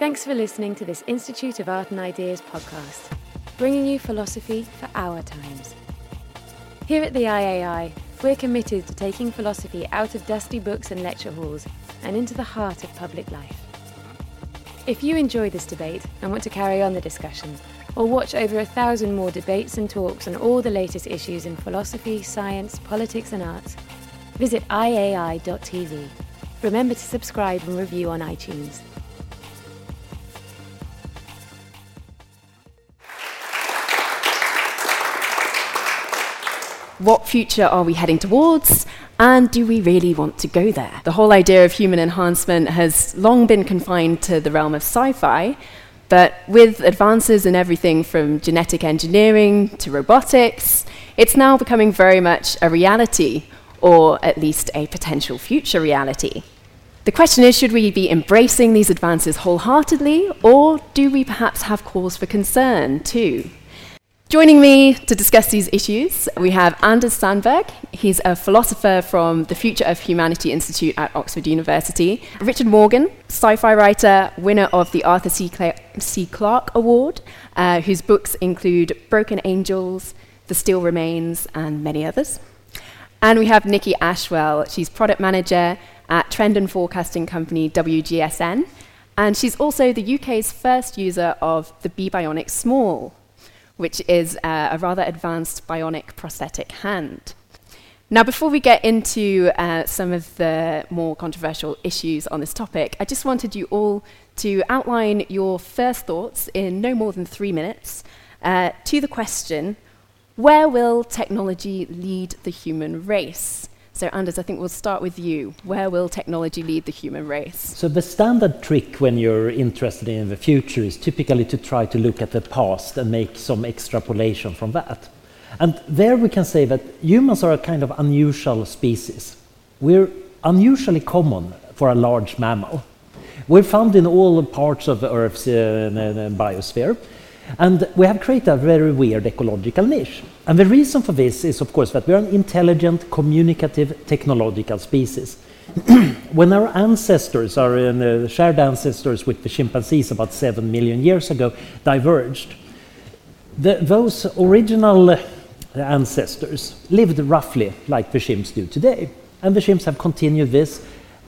Thanks for listening to this Institute of Art and Ideas podcast, bringing you philosophy for our times. Here at the IAI, we're committed to taking philosophy out of dusty books and lecture halls and into the heart of public life. If you enjoy this debate and want to carry on the discussion, or watch over a thousand more debates and talks on all the latest issues in philosophy, science, politics, and arts, visit iai.tv. Remember to subscribe and review on iTunes. What future are we heading towards? And do we really want to go there? The whole idea of human enhancement has long been confined to the realm of sci fi, but with advances in everything from genetic engineering to robotics, it's now becoming very much a reality, or at least a potential future reality. The question is should we be embracing these advances wholeheartedly, or do we perhaps have cause for concern too? Joining me to discuss these issues, we have Anders Sandberg. He's a philosopher from the Future of Humanity Institute at Oxford University. Richard Morgan, sci fi writer, winner of the Arthur C. Cla- C. Clarke Award, uh, whose books include Broken Angels, The Steel Remains, and many others. And we have Nicky Ashwell. She's product manager at trend and forecasting company WGSN. And she's also the UK's first user of the bebionic Small which is a rather advanced bionic prosthetic hand. Now, before we get into uh, some of the more controversial issues on this topic, I just wanted you all to outline your first thoughts in no more than three minutes uh, to the question where will technology lead the human race? So, Anders, I think we'll start with you. Where will technology lead the human race? So, the standard trick when you're interested in the future is typically to try to look at the past and make some extrapolation from that. And there we can say that humans are a kind of unusual species. We're unusually common for a large mammal. We're found in all parts of Earth's uh, biosphere. And we have created a very weird ecological niche. And the reason for this is, of course, that we are an intelligent, communicative, technological species. when our ancestors, our uh, shared ancestors with the chimpanzees about seven million years ago, diverged, the, those original ancestors lived roughly like the chimps do today. And the chimps have continued this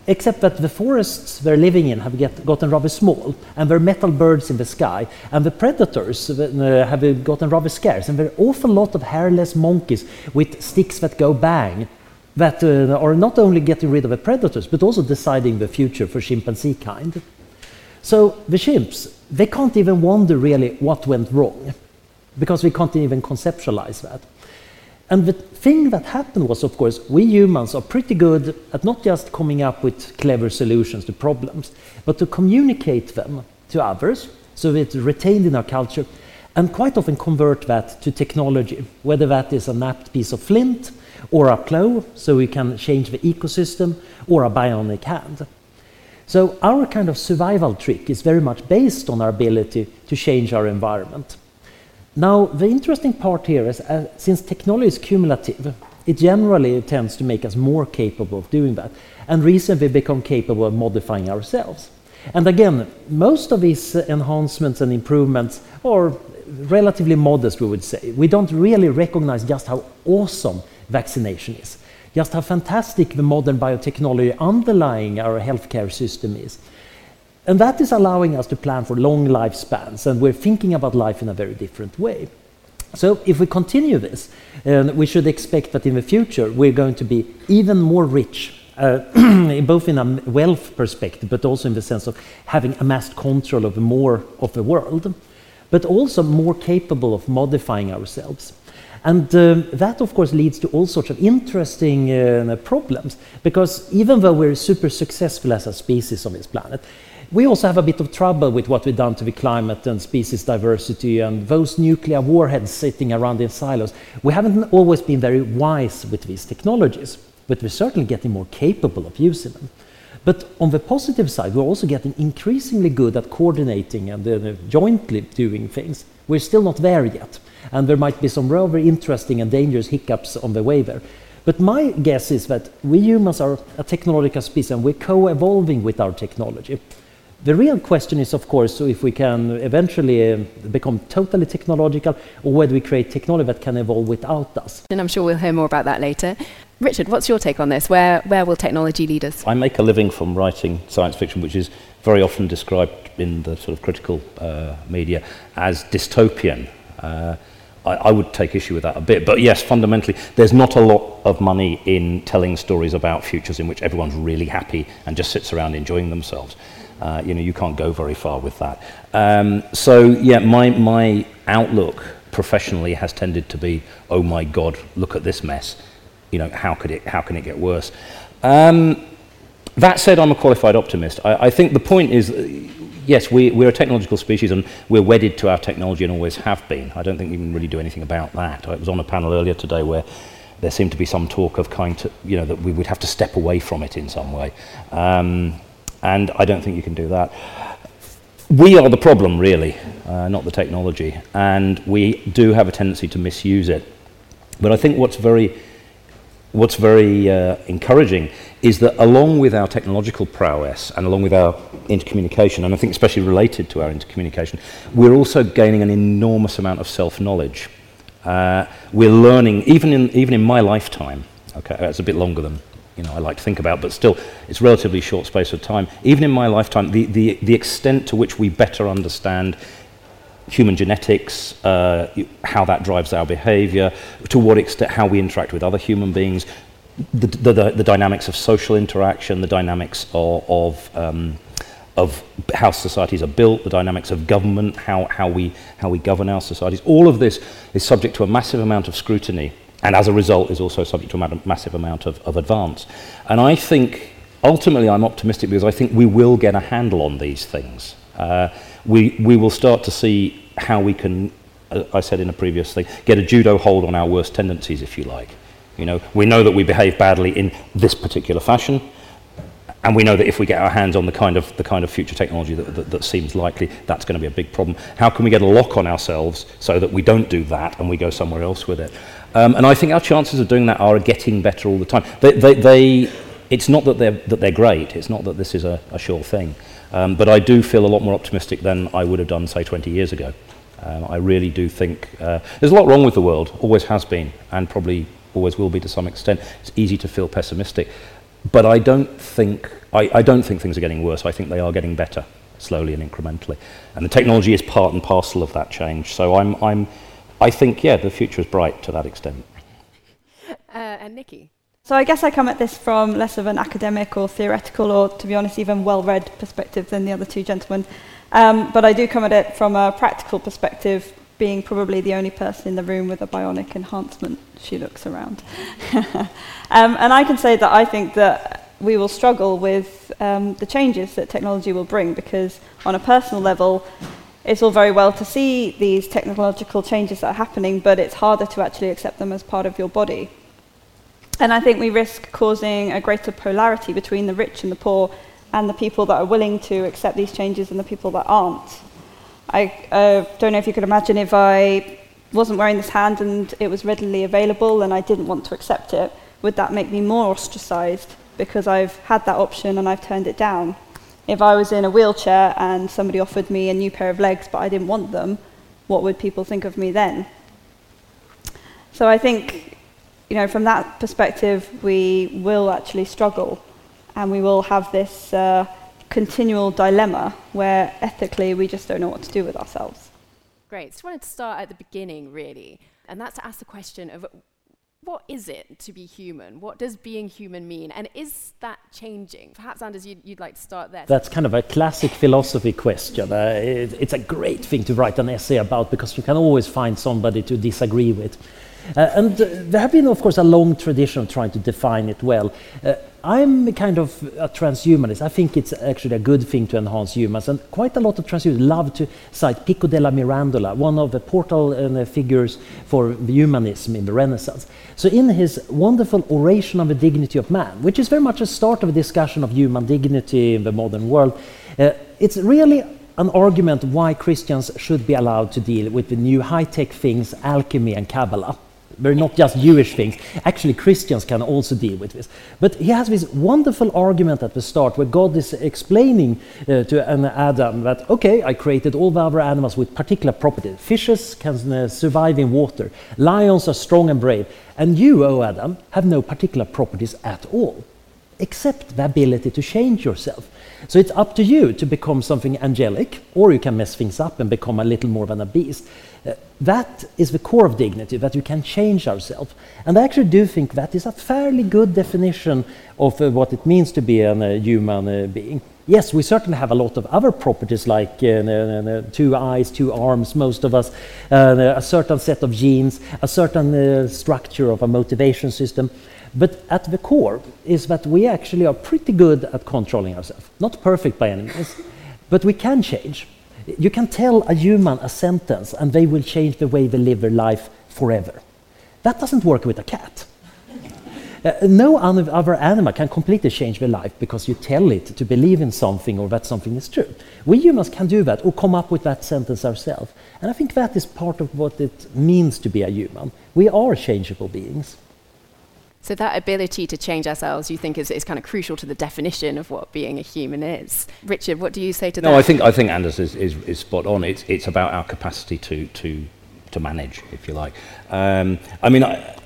except that the forests they're living in have get, gotten rather small, and there are metal birds in the sky, and the predators uh, have gotten rather scarce, and there are an awful lot of hairless monkeys with sticks that go bang, that uh, are not only getting rid of the predators, but also deciding the future for chimpanzee kind. So the chimps, they can't even wonder really what went wrong, because we can't even conceptualize that. And the thing that happened was, of course, we humans are pretty good at not just coming up with clever solutions to problems, but to communicate them to others, so it's retained in our culture, and quite often convert that to technology, whether that is a napped piece of flint, or a plow, so we can change the ecosystem, or a bionic hand. So our kind of survival trick is very much based on our ability to change our environment. Now, the interesting part here is uh, since technology is cumulative, it generally tends to make us more capable of doing that, and recently we become capable of modifying ourselves. And again, most of these enhancements and improvements are relatively modest, we would say. We don't really recognize just how awesome vaccination is, just how fantastic the modern biotechnology underlying our healthcare system is. And that is allowing us to plan for long lifespans, and we're thinking about life in a very different way. So, if we continue this, uh, we should expect that in the future we're going to be even more rich, uh, both in a wealth perspective, but also in the sense of having amassed control over more of the world, but also more capable of modifying ourselves. And um, that, of course, leads to all sorts of interesting uh, problems, because even though we're super successful as a species on this planet, we also have a bit of trouble with what we've done to the climate and species diversity and those nuclear warheads sitting around in silos. We haven't always been very wise with these technologies, but we're certainly getting more capable of using them. But on the positive side, we're also getting increasingly good at coordinating and uh, jointly doing things. We're still not there yet, and there might be some rather interesting and dangerous hiccups on the way there. But my guess is that we humans are a technological species and we're co evolving with our technology. The real question is, of course, so if we can eventually uh, become totally technological or whether we create technology that can evolve without us. And I'm sure we'll hear more about that later. Richard, what's your take on this? Where, where will technology lead us? I make a living from writing science fiction, which is very often described in the sort of critical uh, media as dystopian. Uh, I, I would take issue with that a bit. But yes, fundamentally, there's not a lot of money in telling stories about futures in which everyone's really happy and just sits around enjoying themselves. Uh, you know, you can't go very far with that. Um, so, yeah, my, my outlook professionally has tended to be, oh my God, look at this mess. You know, how, could it, how can it get worse? Um, that said, I'm a qualified optimist. I, I think the point is, uh, yes, we, we're a technological species and we're wedded to our technology and always have been. I don't think we can really do anything about that. I was on a panel earlier today where there seemed to be some talk of kind you know, that we would have to step away from it in some way. Um, and I don't think you can do that. We are the problem, really, uh, not the technology, and we do have a tendency to misuse it. But I think what's very, what's very uh, encouraging is that along with our technological prowess and along with our intercommunication, and I think especially related to our intercommunication, we're also gaining an enormous amount of self-knowledge. Uh, we're learning, even in, even in my lifetime, okay, it's a bit longer than you know, I like to think about, but still, it's relatively short space of time. Even in my lifetime, the, the, the extent to which we better understand human genetics, uh, how that drives our behavior, to what extent how we interact with other human beings, the, the, the, the dynamics of social interaction, the dynamics of, of, um, of how societies are built, the dynamics of government, how, how, we, how we govern our societies. All of this is subject to a massive amount of scrutiny and as a result is also subject to a massive amount of, of advance. And I think, ultimately, I'm optimistic because I think we will get a handle on these things. Uh, we, we will start to see how we can, uh, I said in a previous thing, get a judo hold on our worst tendencies, if you like. You know, we know that we behave badly in this particular fashion, and we know that if we get our hands on the kind of, the kind of future technology that, that, that seems likely, that's going to be a big problem. How can we get a lock on ourselves so that we don't do that and we go somewhere else with it? Um, and I think our chances of doing that are getting better all the time. They, they, they, it's not that they're, that they're great, it's not that this is a, a sure thing. Um, but I do feel a lot more optimistic than I would have done, say, 20 years ago. Um, I really do think uh, there's a lot wrong with the world, always has been, and probably always will be to some extent. It's easy to feel pessimistic. But I don't think, I, I don't think things are getting worse. I think they are getting better, slowly and incrementally. And the technology is part and parcel of that change. So I'm, I'm, I think, yeah, the future is bright to that extent. Uh, and Nicky? So I guess I come at this from less of an academic or theoretical or, to be honest, even well-read perspective than the other two gentlemen. Um, but I do come at it from a practical perspective, being probably the only person in the room with a bionic enhancement. She looks around. um, and I can say that I think that we will struggle with um, the changes that technology will bring because on a personal level, it's all very well to see these technological changes that are happening, but it's harder to actually accept them as part of your body. And I think we risk causing a greater polarity between the rich and the poor and the people that are willing to accept these changes and the people that aren't. I uh, don't know if you could imagine if I wasn't wearing this hand and it was readily available and I didn't want to accept it, would that make me more ostracized because I've had that option and I've turned it down? If I was in a wheelchair and somebody offered me a new pair of legs but I didn't want them, what would people think of me then? So I think, you know, from that perspective, we will actually struggle and we will have this uh, continual dilemma where ethically we just don't know what to do with ourselves. Great. I wanted to start at the beginning, really, and that's to ask the question of what is it to be human? What does being human mean? And is that changing? Perhaps, Anders, you'd, you'd like to start there. That's kind of a classic philosophy question. Uh, it, it's a great thing to write an essay about because you can always find somebody to disagree with. Uh, and uh, there have been, of course, a long tradition of trying to define it well. Uh, I'm kind of a transhumanist. I think it's actually a good thing to enhance humans, and quite a lot of transhumanists love to cite Pico della Mirandola, one of the portal uh, figures for humanism in the Renaissance. So, in his wonderful Oration on the Dignity of Man, which is very much a start of a discussion of human dignity in the modern world, uh, it's really an argument why Christians should be allowed to deal with the new high tech things, alchemy and Kabbalah. They're not just Jewish things. Actually, Christians can also deal with this. But he has this wonderful argument at the start where God is explaining uh, to an Adam that, okay, I created all the other animals with particular properties. Fishes can uh, survive in water, lions are strong and brave. And you, O Adam, have no particular properties at all, except the ability to change yourself. So it's up to you to become something angelic, or you can mess things up and become a little more than a beast. Uh, that is the core of dignity, that we can change ourselves. And I actually do think that is a fairly good definition of uh, what it means to be a uh, human uh, being. Yes, we certainly have a lot of other properties like uh, two eyes, two arms, most of us, a certain set of genes, a certain structure of a motivation system. But at the core is that we actually are pretty good at controlling ourselves. Not perfect by any means, but we can change. You can tell a human a sentence and they will change the way they live their life forever. That doesn't work with a cat. Uh, no other animal can completely change their life because you tell it to believe in something or that something is true. We humans can do that or come up with that sentence ourselves. And I think that is part of what it means to be a human. We are changeable beings. So that ability to change ourselves, you think, is, is kind of crucial to the definition of what being a human is. Richard, what do you say to no, that? No, I think I think Anders is, is, is spot on. It's it's about our capacity to to to manage, if you like. Um, I mean, I,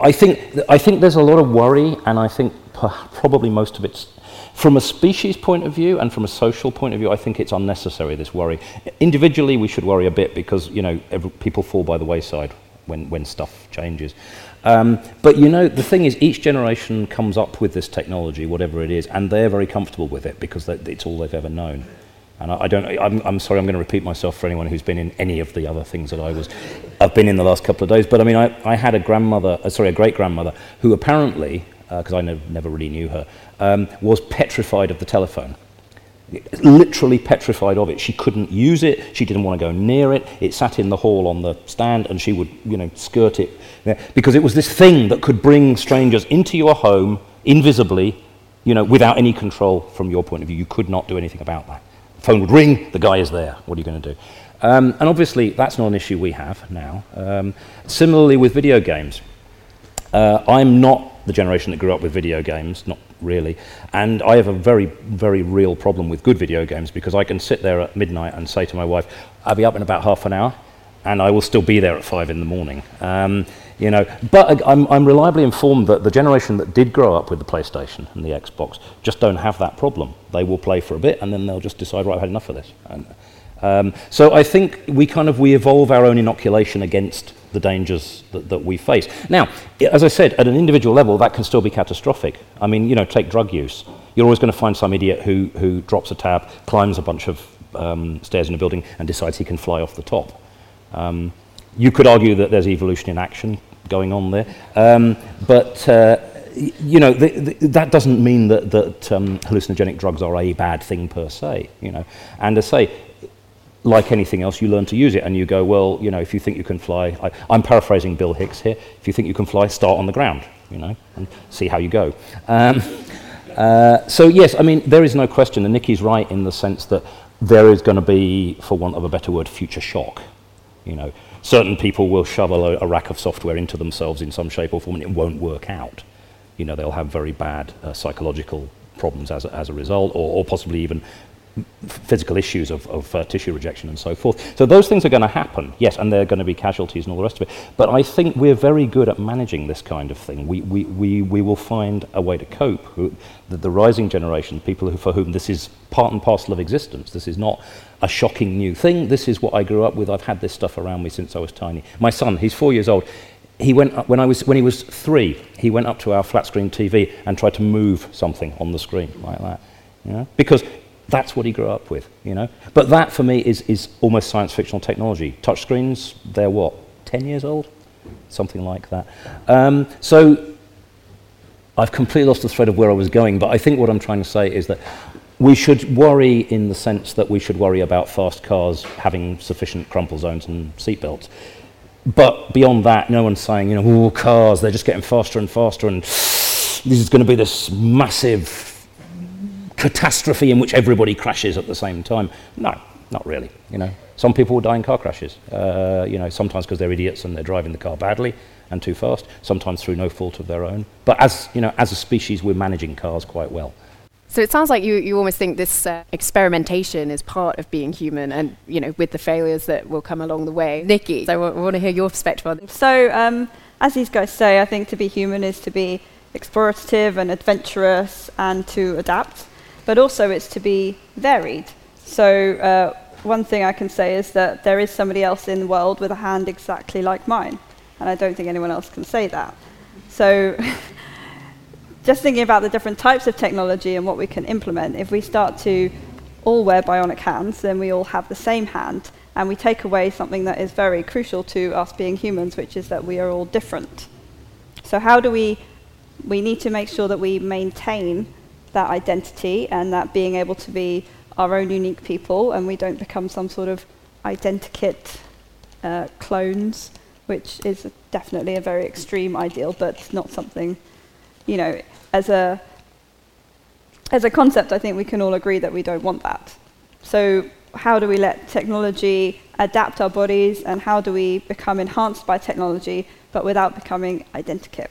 I think I think there's a lot of worry, and I think probably most of it's from a species point of view and from a social point of view. I think it's unnecessary. This worry. Individually, we should worry a bit because you know every, people fall by the wayside when when stuff changes. Um, but you know, the thing is, each generation comes up with this technology, whatever it is, and they're very comfortable with it because it's all they've ever known. And I, I don't, I'm, I'm, sorry, I'm going to repeat myself for anyone who's been in any of the other things that I was, I've been in the last couple of days. But I mean, I, I had a grandmother, uh, sorry, a great grandmother, who apparently, because uh, I ne- never really knew her, um, was petrified of the telephone literally petrified of it. She couldn't use it. She didn't want to go near it. It sat in the hall on the stand, and she would, you know, skirt it because it was this thing that could bring strangers into your home invisibly, you know, without any control from your point of view. You could not do anything about that. The phone would ring. The guy is there. What are you going to do? Um, and obviously, that's not an issue we have now. Um, similarly, with video games, uh, I'm not the generation that grew up with video games, not really. And I have a very, very real problem with good video games because I can sit there at midnight and say to my wife, I'll be up in about half an hour, and I will still be there at five in the morning. Um, you know, but I'm, I'm reliably informed that the generation that did grow up with the PlayStation and the Xbox just don't have that problem. They will play for a bit and then they'll just decide, right, I've had enough of this. And, um, so I think we kind of we evolve our own inoculation against the dangers that, that we face. Now, as I said, at an individual level, that can still be catastrophic. I mean, you know, take drug use. You're always going to find some idiot who, who drops a tab, climbs a bunch of um, stairs in a building, and decides he can fly off the top. Um, you could argue that there's evolution in action going on there, um, but uh, you know that doesn't mean that, that um, hallucinogenic drugs are a bad thing per se. You know, and to say like anything else, you learn to use it and you go, well, you know, if you think you can fly, I, I'm paraphrasing Bill Hicks here, if you think you can fly, start on the ground, you know, and see how you go. Um, uh, so, yes, I mean, there is no question, and Nicky's right in the sense that there is going to be, for want of a better word, future shock. You know, certain people will shovel a, a rack of software into themselves in some shape or form and it won't work out. You know, they'll have very bad uh, psychological problems as a, as a result, or, or possibly even physical issues of, of uh, tissue rejection and so forth. So those things are going to happen, yes, and there are going to be casualties and all the rest of it. But I think we're very good at managing this kind of thing. We, we, we, we will find a way to cope. The, the rising generation, people who, for whom this is part and parcel of existence, this is not a shocking new thing. This is what I grew up with. I've had this stuff around me since I was tiny. My son, he's four years old. He went up, when, I was, when he was three, he went up to our flat screen TV and tried to move something on the screen like that. Know? Because that's what he grew up with, you know. But that for me is, is almost science fictional technology. Touchscreens, they're what, 10 years old? Something like that. Um, so I've completely lost the thread of where I was going, but I think what I'm trying to say is that we should worry in the sense that we should worry about fast cars having sufficient crumple zones and seatbelts. But beyond that, no one's saying, you know, oh, cars, they're just getting faster and faster, and this is going to be this massive catastrophe in which everybody crashes at the same time. No, not really. You know, some people will die in car crashes. Uh, you know, sometimes because they're idiots and they're driving the car badly and too fast. Sometimes through no fault of their own. But as you know, as a species, we're managing cars quite well. So it sounds like you, you almost think this uh, experimentation is part of being human, and you know, with the failures that will come along the way. Nicky, so I, w- I want to hear your perspective on this. So, um, as these guys say, I think to be human is to be explorative and adventurous and to adapt but also it's to be varied. So uh, one thing I can say is that there is somebody else in the world with a hand exactly like mine, and I don't think anyone else can say that. So just thinking about the different types of technology and what we can implement, if we start to all wear bionic hands, then we all have the same hand, and we take away something that is very crucial to us being humans, which is that we are all different. So how do we, we need to make sure that we maintain that identity and that being able to be our own unique people and we don't become some sort of identikit uh, clones, which is definitely a very extreme ideal, but not something, you know, as a as a concept, I think we can all agree that we don't want that. So how do we let technology adapt our bodies and how do we become enhanced by technology but without becoming identikit?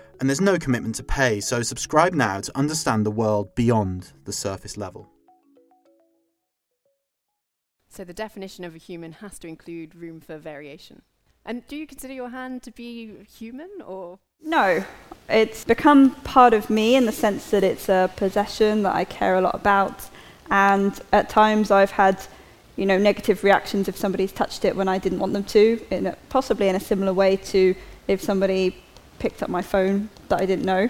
and there's no commitment to pay, so subscribe now to understand the world beyond the surface level. So, the definition of a human has to include room for variation. And do you consider your hand to be human or? No, it's become part of me in the sense that it's a possession that I care a lot about. And at times I've had, you know, negative reactions if somebody's touched it when I didn't want them to, in a, possibly in a similar way to if somebody picked up my phone that I didn't know.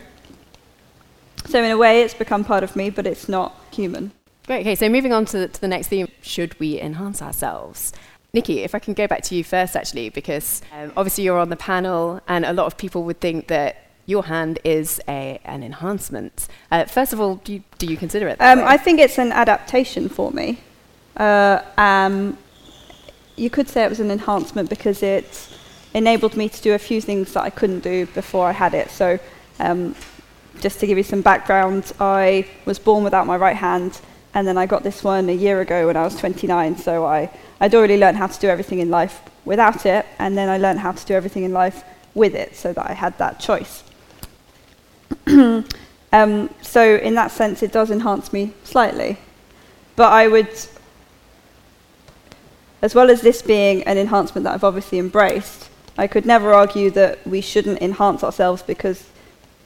So, in a way, it's become part of me, but it's not human. Great. Okay, so moving on to the, to the next theme should we enhance ourselves? Nicky, if I can go back to you first, actually, because um, obviously you're on the panel, and a lot of people would think that your hand is a, an enhancement. Uh, first of all, do you, do you consider it? Um, I think it's an adaptation for me. Uh, um, you could say it was an enhancement because it's enabled me to do a few things that I couldn't do before I had it. So, um, just to give you some background, I was born without my right hand, and then I got this one a year ago when I was 29. So I, I'd already learned how to do everything in life without it, and then I learned how to do everything in life with it, so that I had that choice. um, so in that sense, it does enhance me slightly, but I would as well as this being an enhancement that I've obviously embraced, I could never argue that we shouldn't enhance ourselves because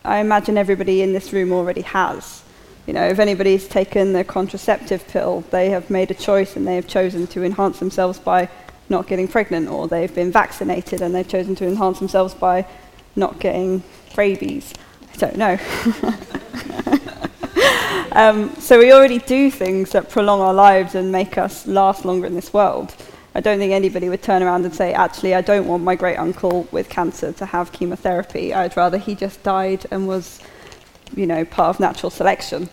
I imagine everybody in this room already has. You know, if anybody's taken the contraceptive pill, they have made a choice and they have chosen to enhance themselves by not getting pregnant, or they've been vaccinated and they've chosen to enhance themselves by not getting rabies. I don't know. um, so we already do things that prolong our lives and make us last longer in this world. I don't think anybody would turn around and say, actually, I don't want my great uncle with cancer to have chemotherapy. I'd rather he just died and was, you know, part of natural selection.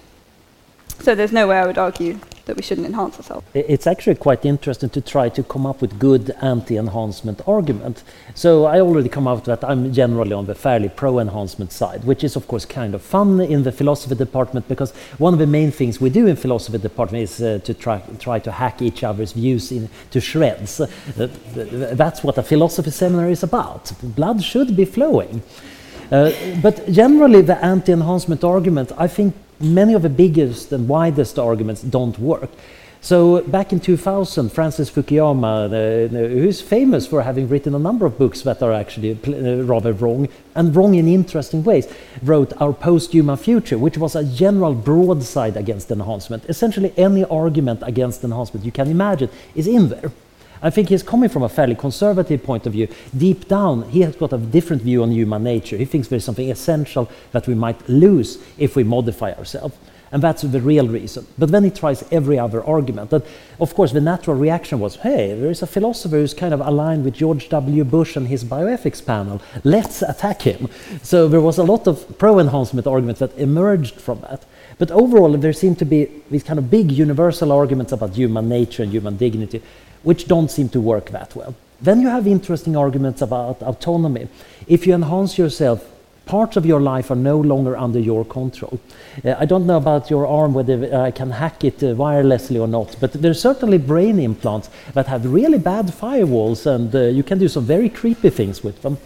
So there's no way I would argue that we shouldn't enhance ourselves. It's actually quite interesting to try to come up with good anti-enhancement argument. So I already come out that I'm generally on the fairly pro-enhancement side, which is of course kind of fun in the philosophy department because one of the main things we do in philosophy department is uh, to try, try to hack each other's views in, to shreds. Uh, that's what a philosophy seminar is about. Blood should be flowing. Uh, but generally the anti-enhancement argument, I think many of the biggest and widest arguments don't work. So back in 2000, Francis Fukuyama, who's famous for having written a number of books that are actually uh, rather wrong, and wrong in interesting ways, wrote Our Post-Human Future, which was a general broadside against enhancement. Essentially any argument against enhancement you can imagine is in there. I think he's coming from a fairly conservative point of view. Deep down, he has got a different view on human nature. He thinks there's something essential that we might lose if we modify ourselves. And that's the real reason. But then he tries every other argument. And of course, the natural reaction was hey, there is a philosopher who's kind of aligned with George W. Bush and his bioethics panel. Let's attack him. So there was a lot of pro enhancement arguments that emerged from that. But overall, there seemed to be these kind of big universal arguments about human nature and human dignity which don't seem to work that well. Then you have interesting arguments about autonomy. If you enhance yourself, parts of your life are no longer under your control. Uh, I don't know about your arm whether I can hack it uh, wirelessly or not, but there are certainly brain implants that have really bad firewalls and uh, you can do some very creepy things with them.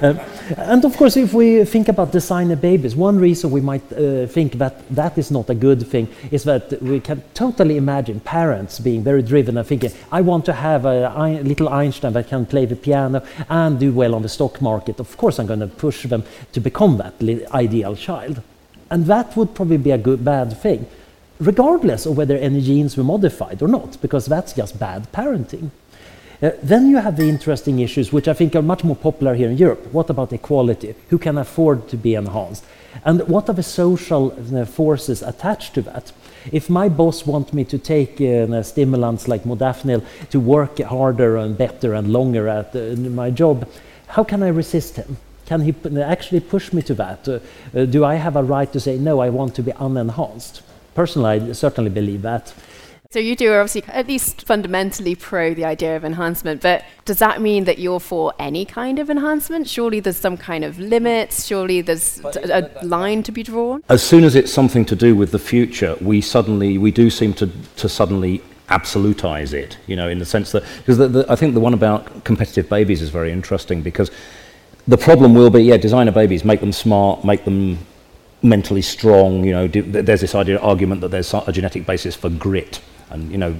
Uh, and of course, if we think about designer babies, one reason we might uh, think that that is not a good thing is that we can totally imagine parents being very driven and thinking, I want to have a little Einstein that can play the piano and do well on the stock market. Of course, I'm going to push them to become that ideal child. And that would probably be a good, bad thing, regardless of whether any genes were modified or not, because that's just bad parenting. Uh, then you have the interesting issues, which I think are much more popular here in Europe. What about equality? Who can afford to be enhanced? And what are the social uh, forces attached to that? If my boss wants me to take uh, stimulants like modafinil to work harder and better and longer at uh, my job, how can I resist him? Can he actually push me to that? Uh, uh, do I have a right to say, no, I want to be unenhanced? Personally, I certainly believe that. So you do are obviously at least fundamentally pro the idea of enhancement, but does that mean that you're for any kind of enhancement? Surely there's some kind of limits. Surely there's a line to be drawn. As soon as it's something to do with the future, we suddenly we do seem to to suddenly absolutize it. You know, in the sense that because I think the one about competitive babies is very interesting because the problem will be yeah, designer babies make them smart, make them mentally strong. You know, do, there's this idea argument that there's a genetic basis for grit and you know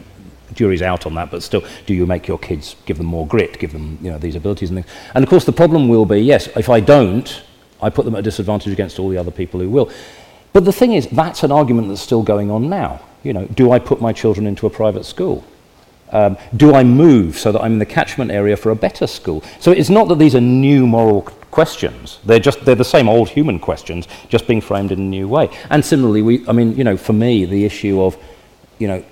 jury's out on that, but still, do you make your kids give them more grit, give them you know these abilities and things? And of course, the problem will be yes, if I don't, I put them at a disadvantage against all the other people who will. But the thing is, that's an argument that's still going on now. You know, do I put my children into a private school? Um, do I move so that I'm in the catchment area for a better school? So it's not that these are new moral questions. They're just they're the same old human questions, just being framed in a new way. And similarly, we, I mean, you know, for me, the issue of, you know,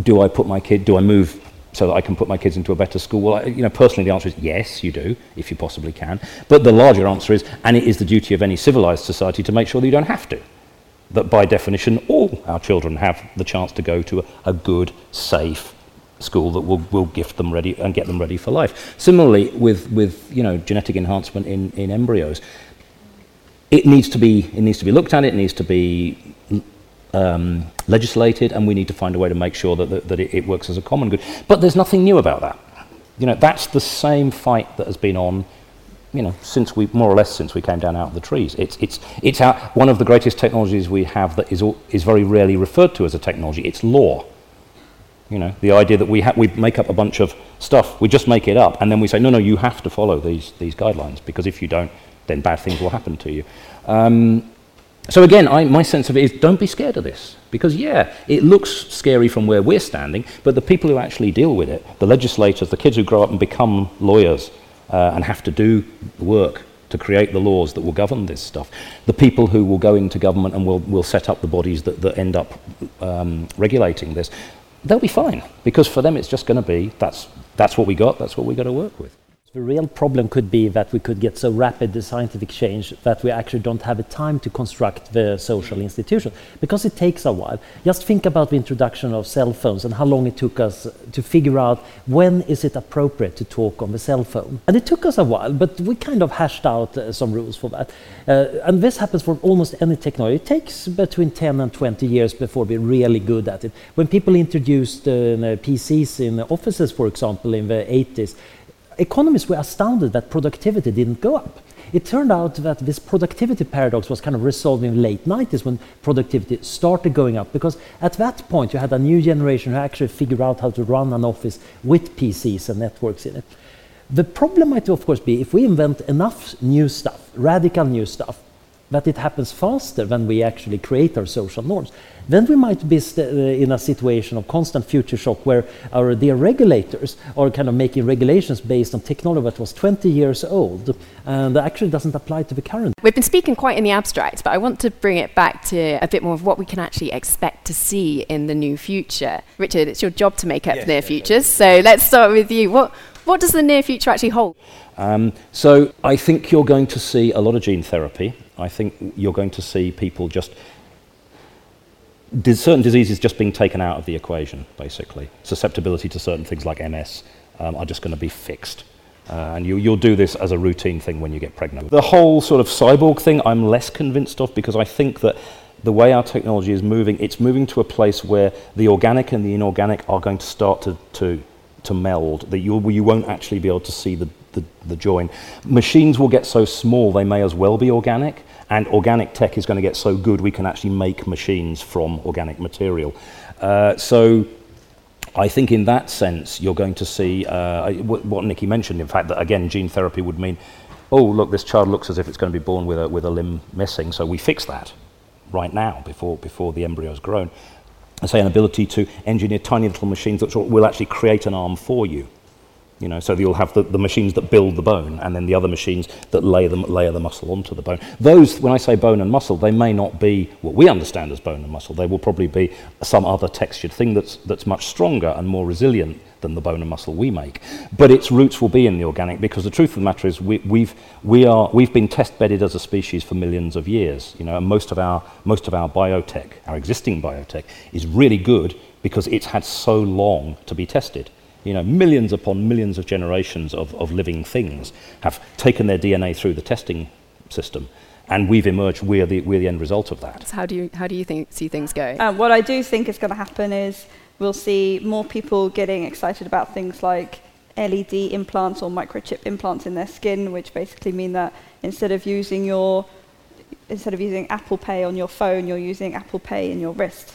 do I put my kid, do I move so that I can put my kids into a better school? Well, I, you know, personally, the answer is yes, you do, if you possibly can. But the larger answer is, and it is the duty of any civilized society to make sure that you don't have to. That by definition, all our children have the chance to go to a, a good, safe school that will, will gift them ready and get them ready for life. Similarly, with, with you know, genetic enhancement in, in embryos, it needs to be it needs to be looked at. It needs to be um, legislated, and we need to find a way to make sure that, that, that it, it, works as a common good. But there's nothing new about that. You know, that's the same fight that has been on, you know, since we, more or less since we came down out of the trees. It's, it's, it's our, one of the greatest technologies we have that is, is very rarely referred to as a technology. It's law. You know, the idea that we, ha- we make up a bunch of stuff, we just make it up, and then we say, no, no, you have to follow these, these guidelines, because if you don't, then bad things will happen to you. Um, so again, I, my sense of it is don't be scared of this. Because, yeah, it looks scary from where we're standing, but the people who actually deal with it, the legislators, the kids who grow up and become lawyers uh, and have to do the work to create the laws that will govern this stuff, the people who will go into government and will, will set up the bodies that, that end up um, regulating this, they'll be fine because for them it's just going to be that's, that's what we got, that's what we've got to work with. The real problem could be that we could get so rapid the scientific change that we actually don't have the time to construct the social institution because it takes a while. Just think about the introduction of cell phones and how long it took us to figure out when is it appropriate to talk on the cell phone. And it took us a while, but we kind of hashed out uh, some rules for that. Uh, and this happens for almost any technology. It takes between 10 and 20 years before we're really good at it. When people introduced uh, PCs in offices, for example, in the 80s, economists were astounded that productivity didn't go up. It turned out that this productivity paradox was kind of resolved in the late 90s when productivity started going up because at that point you had a new generation who actually figured out how to run an office with PCs and networks in it. The problem might, of course, be if we invent enough new stuff, radical new stuff, that it happens faster than we actually create our social norms, then we might be uh, in a situation of constant future shock where our dear regulators are kind of making regulations based on technology that was 20 years old and that actually doesn't apply to the current. We've been speaking quite in the abstract, but I want to bring it back to a bit more of what we can actually expect to see in the new future. Richard, it's your job to make up yes, near yes, futures, yes. so let's start with you. What what does the near future actually hold? Um, so I think you're going to see a lot of gene therapy. I think you're going to see people just certain diseases just being taken out of the equation, basically. Susceptibility to certain things like MS um, are just going to be fixed. Uh, and you, you'll do this as a routine thing when you get pregnant. The whole sort of cyborg thing, I'm less convinced of because I think that the way our technology is moving, it's moving to a place where the organic and the inorganic are going to start to, to, to meld, that you, you won't actually be able to see the, the, the join. Machines will get so small they may as well be organic, and organic tech is going to get so good we can actually make machines from organic material. Uh, so I think in that sense you're going to see uh, what, what Nicky mentioned, in fact, that again gene therapy would mean, oh look, this child looks as if it's going to be born with a, with a limb missing, so we fix that right now before, before the embryo is grown. I say an ability to engineer tiny little machines that will actually create an arm for you. You know, so you'll have the, the machines that build the bone and then the other machines that lay the, layer the muscle onto the bone. Those, when I say bone and muscle, they may not be what we understand as bone and muscle. They will probably be some other textured thing that's, that's much stronger and more resilient than the bone and muscle we make. But its roots will be in the organic because the truth of the matter is we, we've, we are, we've been test bedded as a species for millions of years. You know, and most of, our, most of our biotech, our existing biotech, is really good because it's had so long to be tested you know, millions upon millions of generations of, of living things have taken their DNA through the testing system. And we've emerged, we're the, we're the end result of that. So how do you, how do you think, see things going? Uh, what I do think is going to happen is we'll see more people getting excited about things like LED implants or microchip implants in their skin, which basically mean that instead of using your instead of using Apple Pay on your phone, you're using Apple Pay in your wrist.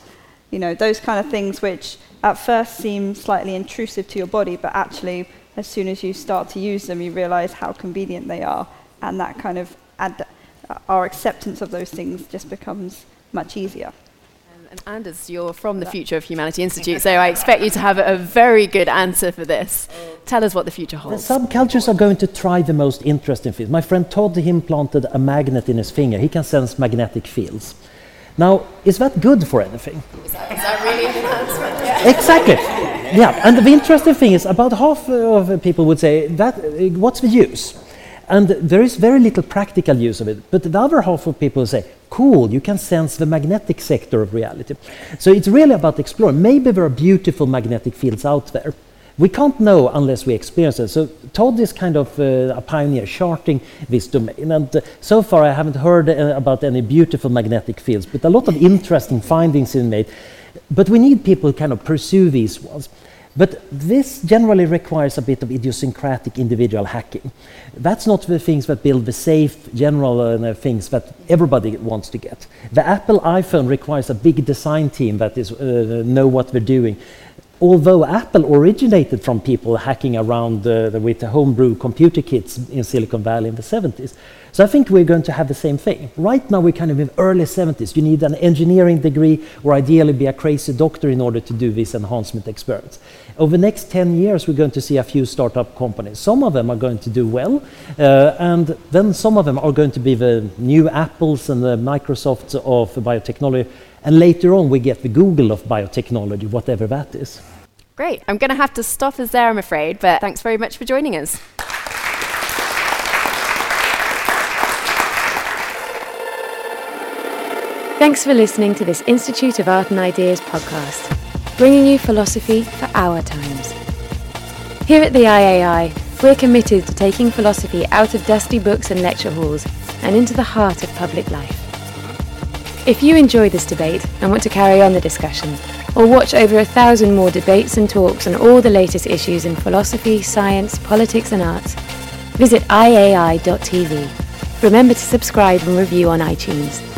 You know, those kind of things which at first seem slightly intrusive to your body, but actually, as soon as you start to use them, you realize how convenient they are, and that kind of ad- our acceptance of those things just becomes much easier. Um, and Anders, you're from the Future of Humanity Institute, so I expect you to have a very good answer for this. Tell us what the future holds. The subcultures are going to try the most interesting fields. My friend Todd, he implanted a magnet in his finger. He can sense magnetic fields. Now, is that good for anything? Is that, is that really an enhancement? Yeah. Exactly. Yeah, and the interesting thing is about half of people would say that eh, what's the use? And there is very little practical use of it. But the other half of people say, cool, you can sense the magnetic sector of reality. So it's really about exploring. Maybe there are beautiful magnetic fields out there. We can't know unless we experience it. So Todd is kind of uh, a pioneer charting this domain. And uh, so far I haven't heard uh, about any beautiful magnetic fields, but a lot of interesting findings in made. But we need people to kind of pursue these ones. But this generally requires a bit of idiosyncratic individual hacking. That's not the things that build the safe general uh, things that everybody wants to get. The Apple iPhone requires a big design team that is uh, know what they're doing although Apple originated from people hacking around uh, with the homebrew computer kits in Silicon Valley in the 70s. So I think we're going to have the same thing. Right now, we're kind of in early 70s. You need an engineering degree or ideally be a crazy doctor in order to do these enhancement experiments. Over the next 10 years, we're going to see a few startup companies. Some of them are going to do well, uh, and then some of them are going to be the new Apples and the Microsofts of biotechnology And later on, we get the Google of biotechnology, whatever that is. Great. I'm going to have to stop us there, I'm afraid, but thanks very much for joining us. Thanks for listening to this Institute of Art and Ideas podcast, bringing you philosophy for our times. Here at the IAI, we're committed to taking philosophy out of dusty books and lecture halls and into the heart of public life. If you enjoy this debate and want to carry on the discussion, or watch over a thousand more debates and talks on all the latest issues in philosophy, science, politics, and arts, visit iai.tv. Remember to subscribe and review on iTunes.